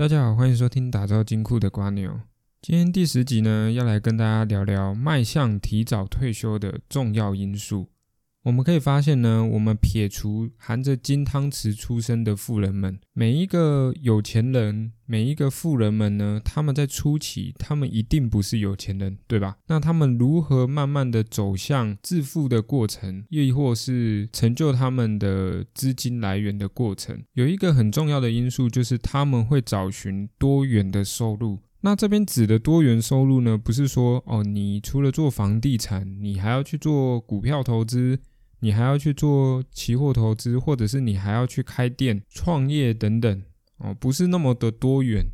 大家好，欢迎收听打造金库的瓜牛。今天第十集呢，要来跟大家聊聊迈向提早退休的重要因素。我们可以发现呢，我们撇除含着金汤匙出生的富人们，每一个有钱人，每一个富人们呢，他们在初期，他们一定不是有钱人，对吧？那他们如何慢慢的走向致富的过程，亦或是成就他们的资金来源的过程，有一个很重要的因素，就是他们会找寻多元的收入。那这边指的多元收入呢，不是说哦，你除了做房地产，你还要去做股票投资。你还要去做期货投资，或者是你还要去开店、创业等等哦，不是那么的多元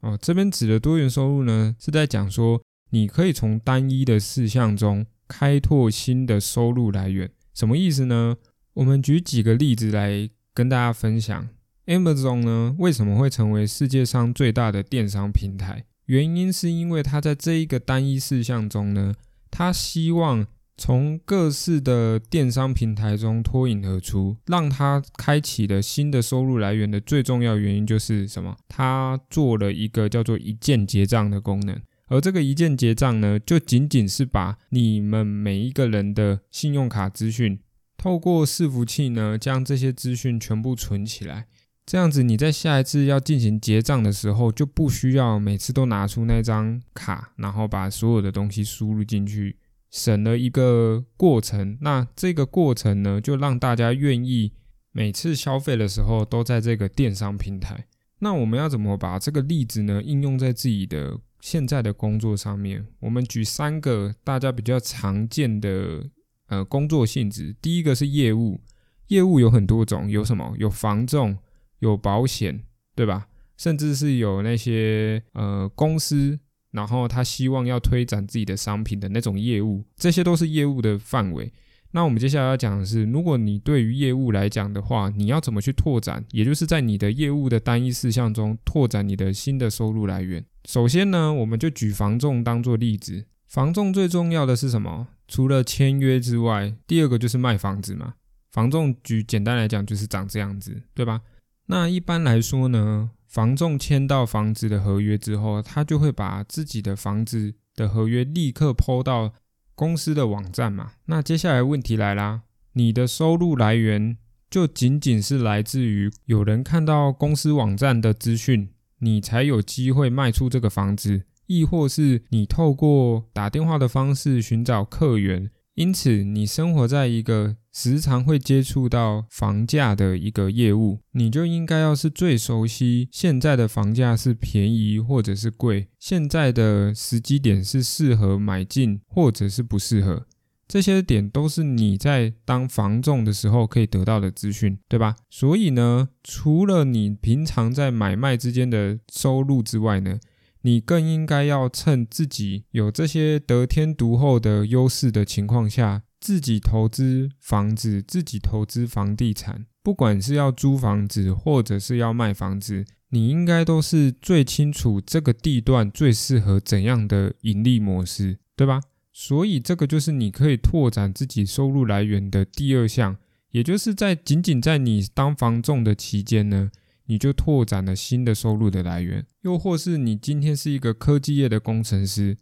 哦。这边指的多元收入呢，是在讲说你可以从单一的事项中开拓新的收入来源。什么意思呢？我们举几个例子来跟大家分享。Amazon 呢，为什么会成为世界上最大的电商平台？原因是因为它在这一个单一事项中呢，它希望。从各式的电商平台中脱颖而出，让他开启了新的收入来源的最重要原因就是什么？他做了一个叫做一键结账的功能，而这个一键结账呢，就仅仅是把你们每一个人的信用卡资讯，透过伺服器呢，将这些资讯全部存起来，这样子你在下一次要进行结账的时候，就不需要每次都拿出那张卡，然后把所有的东西输入进去。省了一个过程，那这个过程呢，就让大家愿意每次消费的时候都在这个电商平台。那我们要怎么把这个例子呢应用在自己的现在的工作上面？我们举三个大家比较常见的呃工作性质。第一个是业务，业务有很多种，有什么？有房仲，有保险，对吧？甚至是有那些呃公司。然后他希望要推展自己的商品的那种业务，这些都是业务的范围。那我们接下来要讲的是，如果你对于业务来讲的话，你要怎么去拓展？也就是在你的业务的单一事项中拓展你的新的收入来源。首先呢，我们就举房仲当做例子。房仲最重要的是什么？除了签约之外，第二个就是卖房子嘛。房仲举简单来讲就是长这样子，对吧？那一般来说呢？房仲签到房子的合约之后，他就会把自己的房子的合约立刻抛到公司的网站嘛。那接下来问题来啦，你的收入来源就仅仅是来自于有人看到公司网站的资讯，你才有机会卖出这个房子，亦或是你透过打电话的方式寻找客源。因此，你生活在一个时常会接触到房价的一个业务，你就应该要是最熟悉现在的房价是便宜或者是贵，现在的时机点是适合买进或者是不适合，这些点都是你在当房仲的时候可以得到的资讯，对吧？所以呢，除了你平常在买卖之间的收入之外呢？你更应该要趁自己有这些得天独厚的优势的情况下，自己投资房子，自己投资房地产，不管是要租房子或者是要卖房子，你应该都是最清楚这个地段最适合怎样的盈利模式，对吧？所以这个就是你可以拓展自己收入来源的第二项，也就是在仅仅在你当房仲的期间呢。你就拓展了新的收入的来源，又或是你今天是一个科技业的工程师，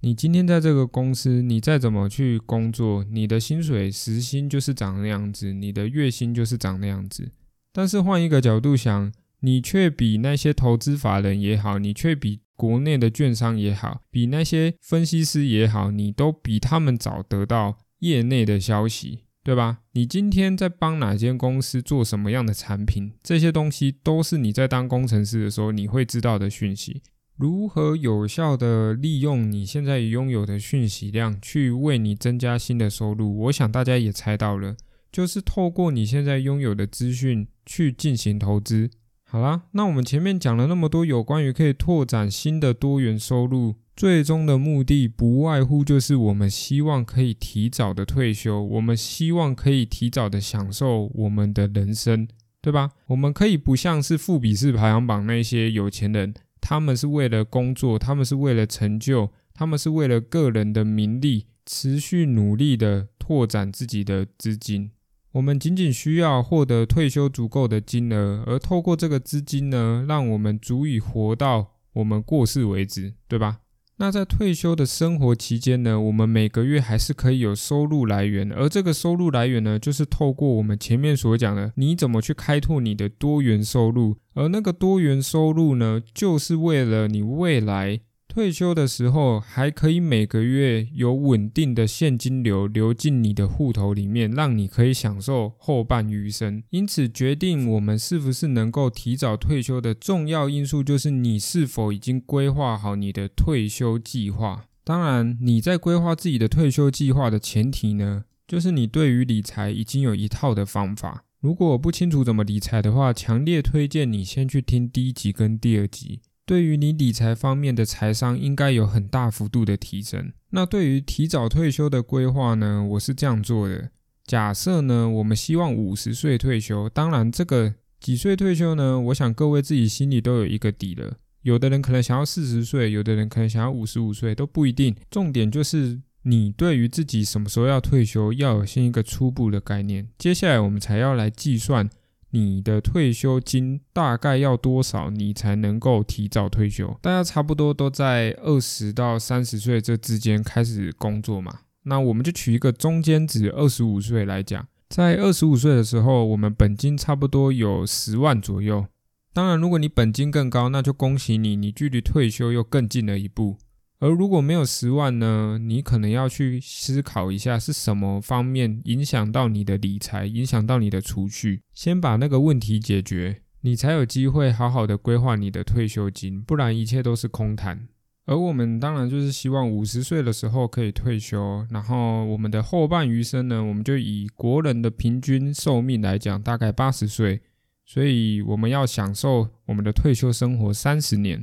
你今天在这个公司，你再怎么去工作，你的薪水时薪就是长那样子，你的月薪就是长那样子。但是换一个角度想，你却比那些投资法人也好，你却比国内的券商也好，比那些分析师也好，你都比他们早得到业内的消息。对吧？你今天在帮哪间公司做什么样的产品？这些东西都是你在当工程师的时候你会知道的讯息。如何有效的利用你现在拥有的讯息量去为你增加新的收入？我想大家也猜到了，就是透过你现在拥有的资讯去进行投资。好啦，那我们前面讲了那么多有关于可以拓展新的多元收入。最终的目的不外乎就是我们希望可以提早的退休，我们希望可以提早的享受我们的人生，对吧？我们可以不像是富比士排行榜那些有钱人，他们是为了工作，他们是为了成就，他们是为了个人的名利，持续努力的拓展自己的资金。我们仅仅需要获得退休足够的金额，而透过这个资金呢，让我们足以活到我们过世为止，对吧？那在退休的生活期间呢，我们每个月还是可以有收入来源，而这个收入来源呢，就是透过我们前面所讲的，你怎么去开拓你的多元收入，而那个多元收入呢，就是为了你未来。退休的时候还可以每个月有稳定的现金流流进你的户头里面，让你可以享受后半余生。因此，决定我们是不是能够提早退休的重要因素，就是你是否已经规划好你的退休计划。当然，你在规划自己的退休计划的前提呢，就是你对于理财已经有一套的方法。如果不清楚怎么理财的话，强烈推荐你先去听第一集跟第二集。对于你理财方面的财商，应该有很大幅度的提升。那对于提早退休的规划呢？我是这样做的：假设呢，我们希望五十岁退休，当然这个几岁退休呢？我想各位自己心里都有一个底了。有的人可能想要四十岁，有的人可能想要五十五岁，都不一定。重点就是你对于自己什么时候要退休，要有先一个初步的概念。接下来我们才要来计算。你的退休金大概要多少，你才能够提早退休？大家差不多都在二十到三十岁这之间开始工作嘛。那我们就取一个中间值，二十五岁来讲，在二十五岁的时候，我们本金差不多有十万左右。当然，如果你本金更高，那就恭喜你，你距离退休又更近了一步。而如果没有十万呢？你可能要去思考一下是什么方面影响到你的理财，影响到你的储蓄。先把那个问题解决，你才有机会好好的规划你的退休金，不然一切都是空谈。而我们当然就是希望五十岁的时候可以退休，然后我们的后半余生呢，我们就以国人的平均寿命来讲，大概八十岁，所以我们要享受我们的退休生活三十年。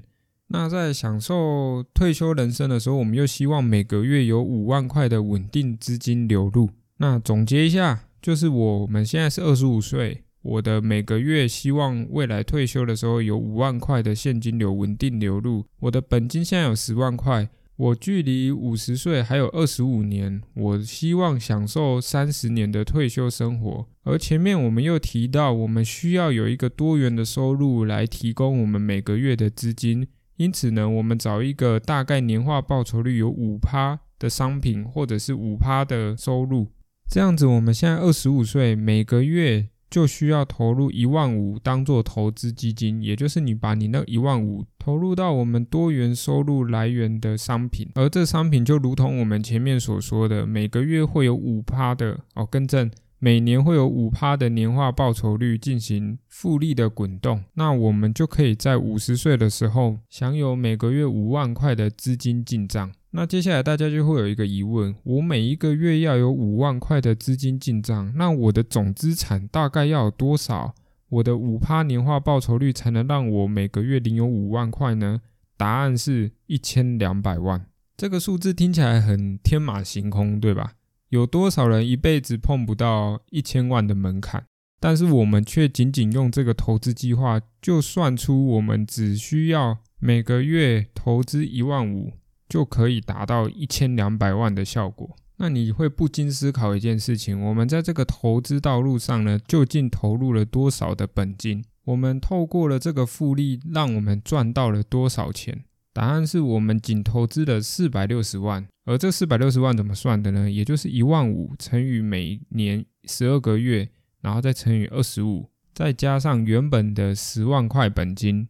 那在享受退休人生的时候，我们又希望每个月有五万块的稳定资金流入。那总结一下，就是我们现在是二十五岁，我的每个月希望未来退休的时候有五万块的现金流稳定流入。我的本金现在有十万块，我距离五十岁还有二十五年，我希望享受三十年的退休生活。而前面我们又提到，我们需要有一个多元的收入来提供我们每个月的资金。因此呢，我们找一个大概年化报酬率有五趴的商品，或者是五趴的收入，这样子，我们现在二十五岁，每个月就需要投入一万五当做投资基金，也就是你把你那一万五投入到我们多元收入来源的商品，而这商品就如同我们前面所说的，每个月会有五趴的哦，更正。每年会有五趴的年化报酬率进行复利的滚动，那我们就可以在五十岁的时候享有每个月五万块的资金进账。那接下来大家就会有一个疑问：我每一个月要有五万块的资金进账，那我的总资产大概要有多少？我的五趴年化报酬率才能让我每个月领有五万块呢？答案是一千两百万。这个数字听起来很天马行空，对吧？有多少人一辈子碰不到一千万的门槛？但是我们却仅仅用这个投资计划，就算出我们只需要每个月投资一万五，就可以达到一千两百万的效果。那你会不禁思考一件事情：我们在这个投资道路上呢，究竟投入了多少的本金？我们透过了这个复利，让我们赚到了多少钱？答案是我们仅投资了四百六十万，而这四百六十万怎么算的呢？也就是一万五乘以每年十二个月，然后再乘以二十五，再加上原本的十万块本金，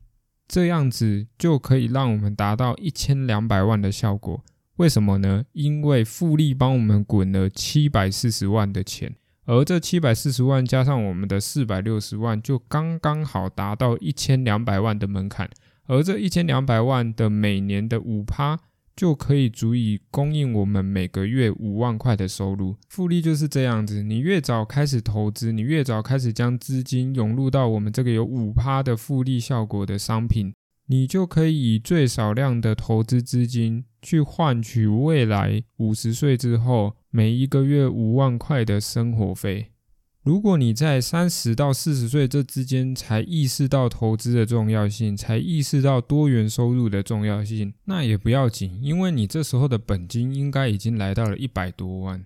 这样子就可以让我们达到一千两百万的效果。为什么呢？因为复利帮我们滚了七百四十万的钱，而这七百四十万加上我们的四百六十万，就刚刚好达到一千两百万的门槛。而这一千两百万的每年的五趴，就可以足以供应我们每个月五万块的收入。复利就是这样子，你越早开始投资，你越早开始将资金涌入到我们这个有五趴的复利效果的商品，你就可以以最少量的投资资金去换取未来五十岁之后每一个月五万块的生活费。如果你在三十到四十岁这之间才意识到投资的重要性，才意识到多元收入的重要性，那也不要紧，因为你这时候的本金应该已经来到了一百多万。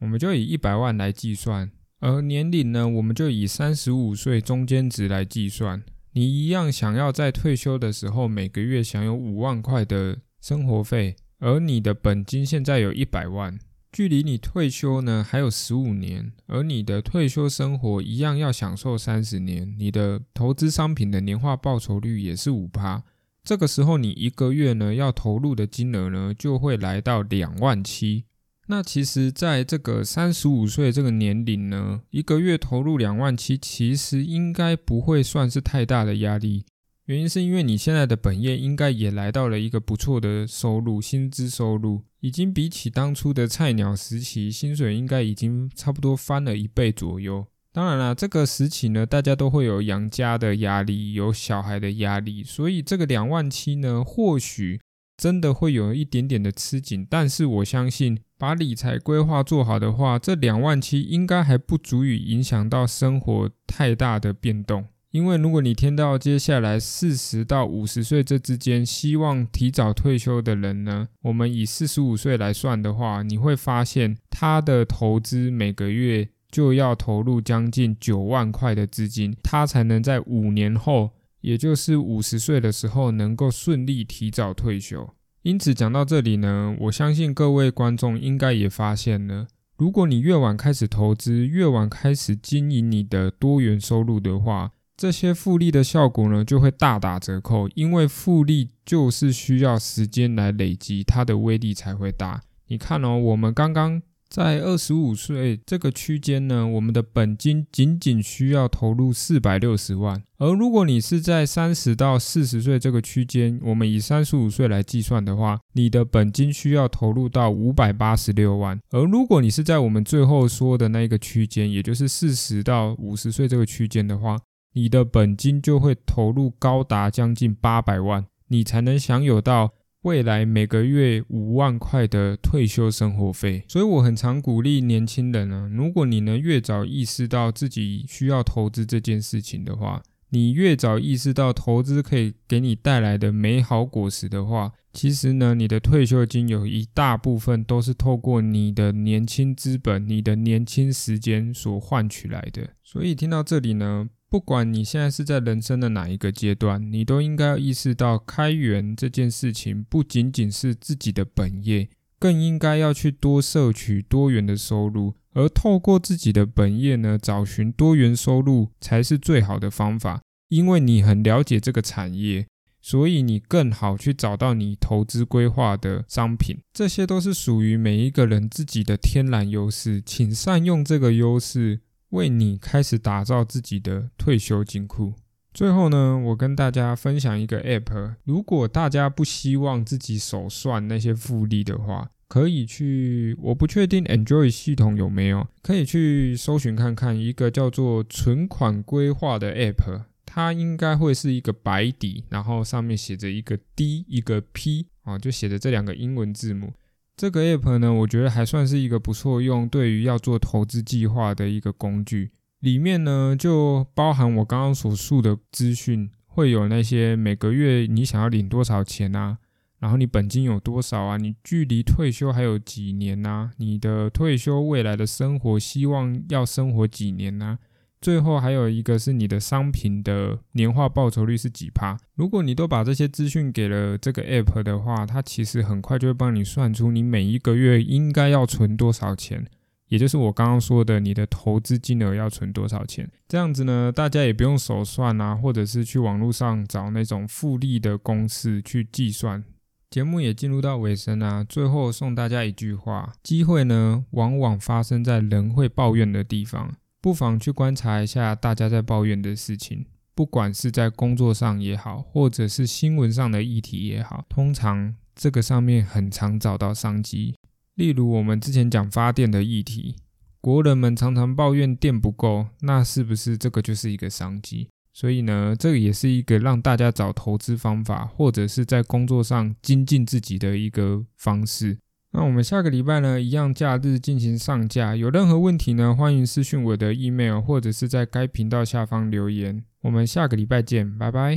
我们就以一百万来计算，而年龄呢，我们就以三十五岁中间值来计算。你一样想要在退休的时候每个月享有五万块的生活费，而你的本金现在有一百万，距离你退休呢还有十五年，而你的退休生活一样要享受三十年，你的投资商品的年化报酬率也是五趴。这个时候你一个月呢要投入的金额呢就会来到两万七。那其实，在这个三十五岁这个年龄呢，一个月投入两万七，其实应该不会算是太大的压力。原因是因为你现在的本业应该也来到了一个不错的收入，薪资收入已经比起当初的菜鸟时期，薪水应该已经差不多翻了一倍左右。当然了，这个时期呢，大家都会有养家的压力，有小孩的压力，所以这个两万七呢，或许。真的会有一点点的吃紧，但是我相信把理财规划做好的话，这两万七应该还不足以影响到生活太大的变动。因为如果你听到接下来四十到五十岁这之间希望提早退休的人呢，我们以四十五岁来算的话，你会发现他的投资每个月就要投入将近九万块的资金，他才能在五年后。也就是五十岁的时候能够顺利提早退休。因此讲到这里呢，我相信各位观众应该也发现了，如果你越晚开始投资，越晚开始经营你的多元收入的话，这些复利的效果呢就会大打折扣。因为复利就是需要时间来累积，它的威力才会大。你看哦，我们刚刚。在二十五岁这个区间呢，我们的本金仅仅需要投入四百六十万。而如果你是在三十到四十岁这个区间，我们以三十五岁来计算的话，你的本金需要投入到五百八十六万。而如果你是在我们最后说的那个区间，也就是四十到五十岁这个区间的话，你的本金就会投入高达将近八百万，你才能享有到。未来每个月五万块的退休生活费，所以我很常鼓励年轻人啊，如果你能越早意识到自己需要投资这件事情的话，你越早意识到投资可以给你带来的美好果实的话，其实呢，你的退休金有一大部分都是透过你的年轻资本、你的年轻时间所换取来的。所以听到这里呢。不管你现在是在人生的哪一个阶段，你都应该要意识到，开源这件事情不仅仅是自己的本业，更应该要去多摄取多元的收入，而透过自己的本业呢，找寻多元收入才是最好的方法。因为你很了解这个产业，所以你更好去找到你投资规划的商品，这些都是属于每一个人自己的天然优势，请善用这个优势。为你开始打造自己的退休金库。最后呢，我跟大家分享一个 App。如果大家不希望自己手算那些复利的话，可以去，我不确定 Enjoy 系统有没有，可以去搜寻看看一个叫做存款规划的 App。它应该会是一个白底，然后上面写着一个 D 一个 P 啊，就写着这两个英文字母。这个 app 呢，我觉得还算是一个不错用，对于要做投资计划的一个工具。里面呢，就包含我刚刚所述的资讯，会有那些每个月你想要领多少钱啊，然后你本金有多少啊，你距离退休还有几年啊，你的退休未来的生活希望要生活几年啊。最后还有一个是你的商品的年化报酬率是几趴？如果你都把这些资讯给了这个 app 的话，它其实很快就会帮你算出你每一个月应该要存多少钱，也就是我刚刚说的你的投资金额要存多少钱。这样子呢，大家也不用手算啊，或者是去网络上找那种复利的公式去计算。节目也进入到尾声啊，最后送大家一句话：机会呢，往往发生在人会抱怨的地方。不妨去观察一下大家在抱怨的事情，不管是在工作上也好，或者是新闻上的议题也好，通常这个上面很常找到商机。例如我们之前讲发电的议题，国人们常常抱怨电不够，那是不是这个就是一个商机？所以呢，这个也是一个让大家找投资方法，或者是在工作上精进自己的一个方式。那我们下个礼拜呢，一样假日进行上架。有任何问题呢，欢迎私讯我的 email，或者是在该频道下方留言。我们下个礼拜见，拜拜。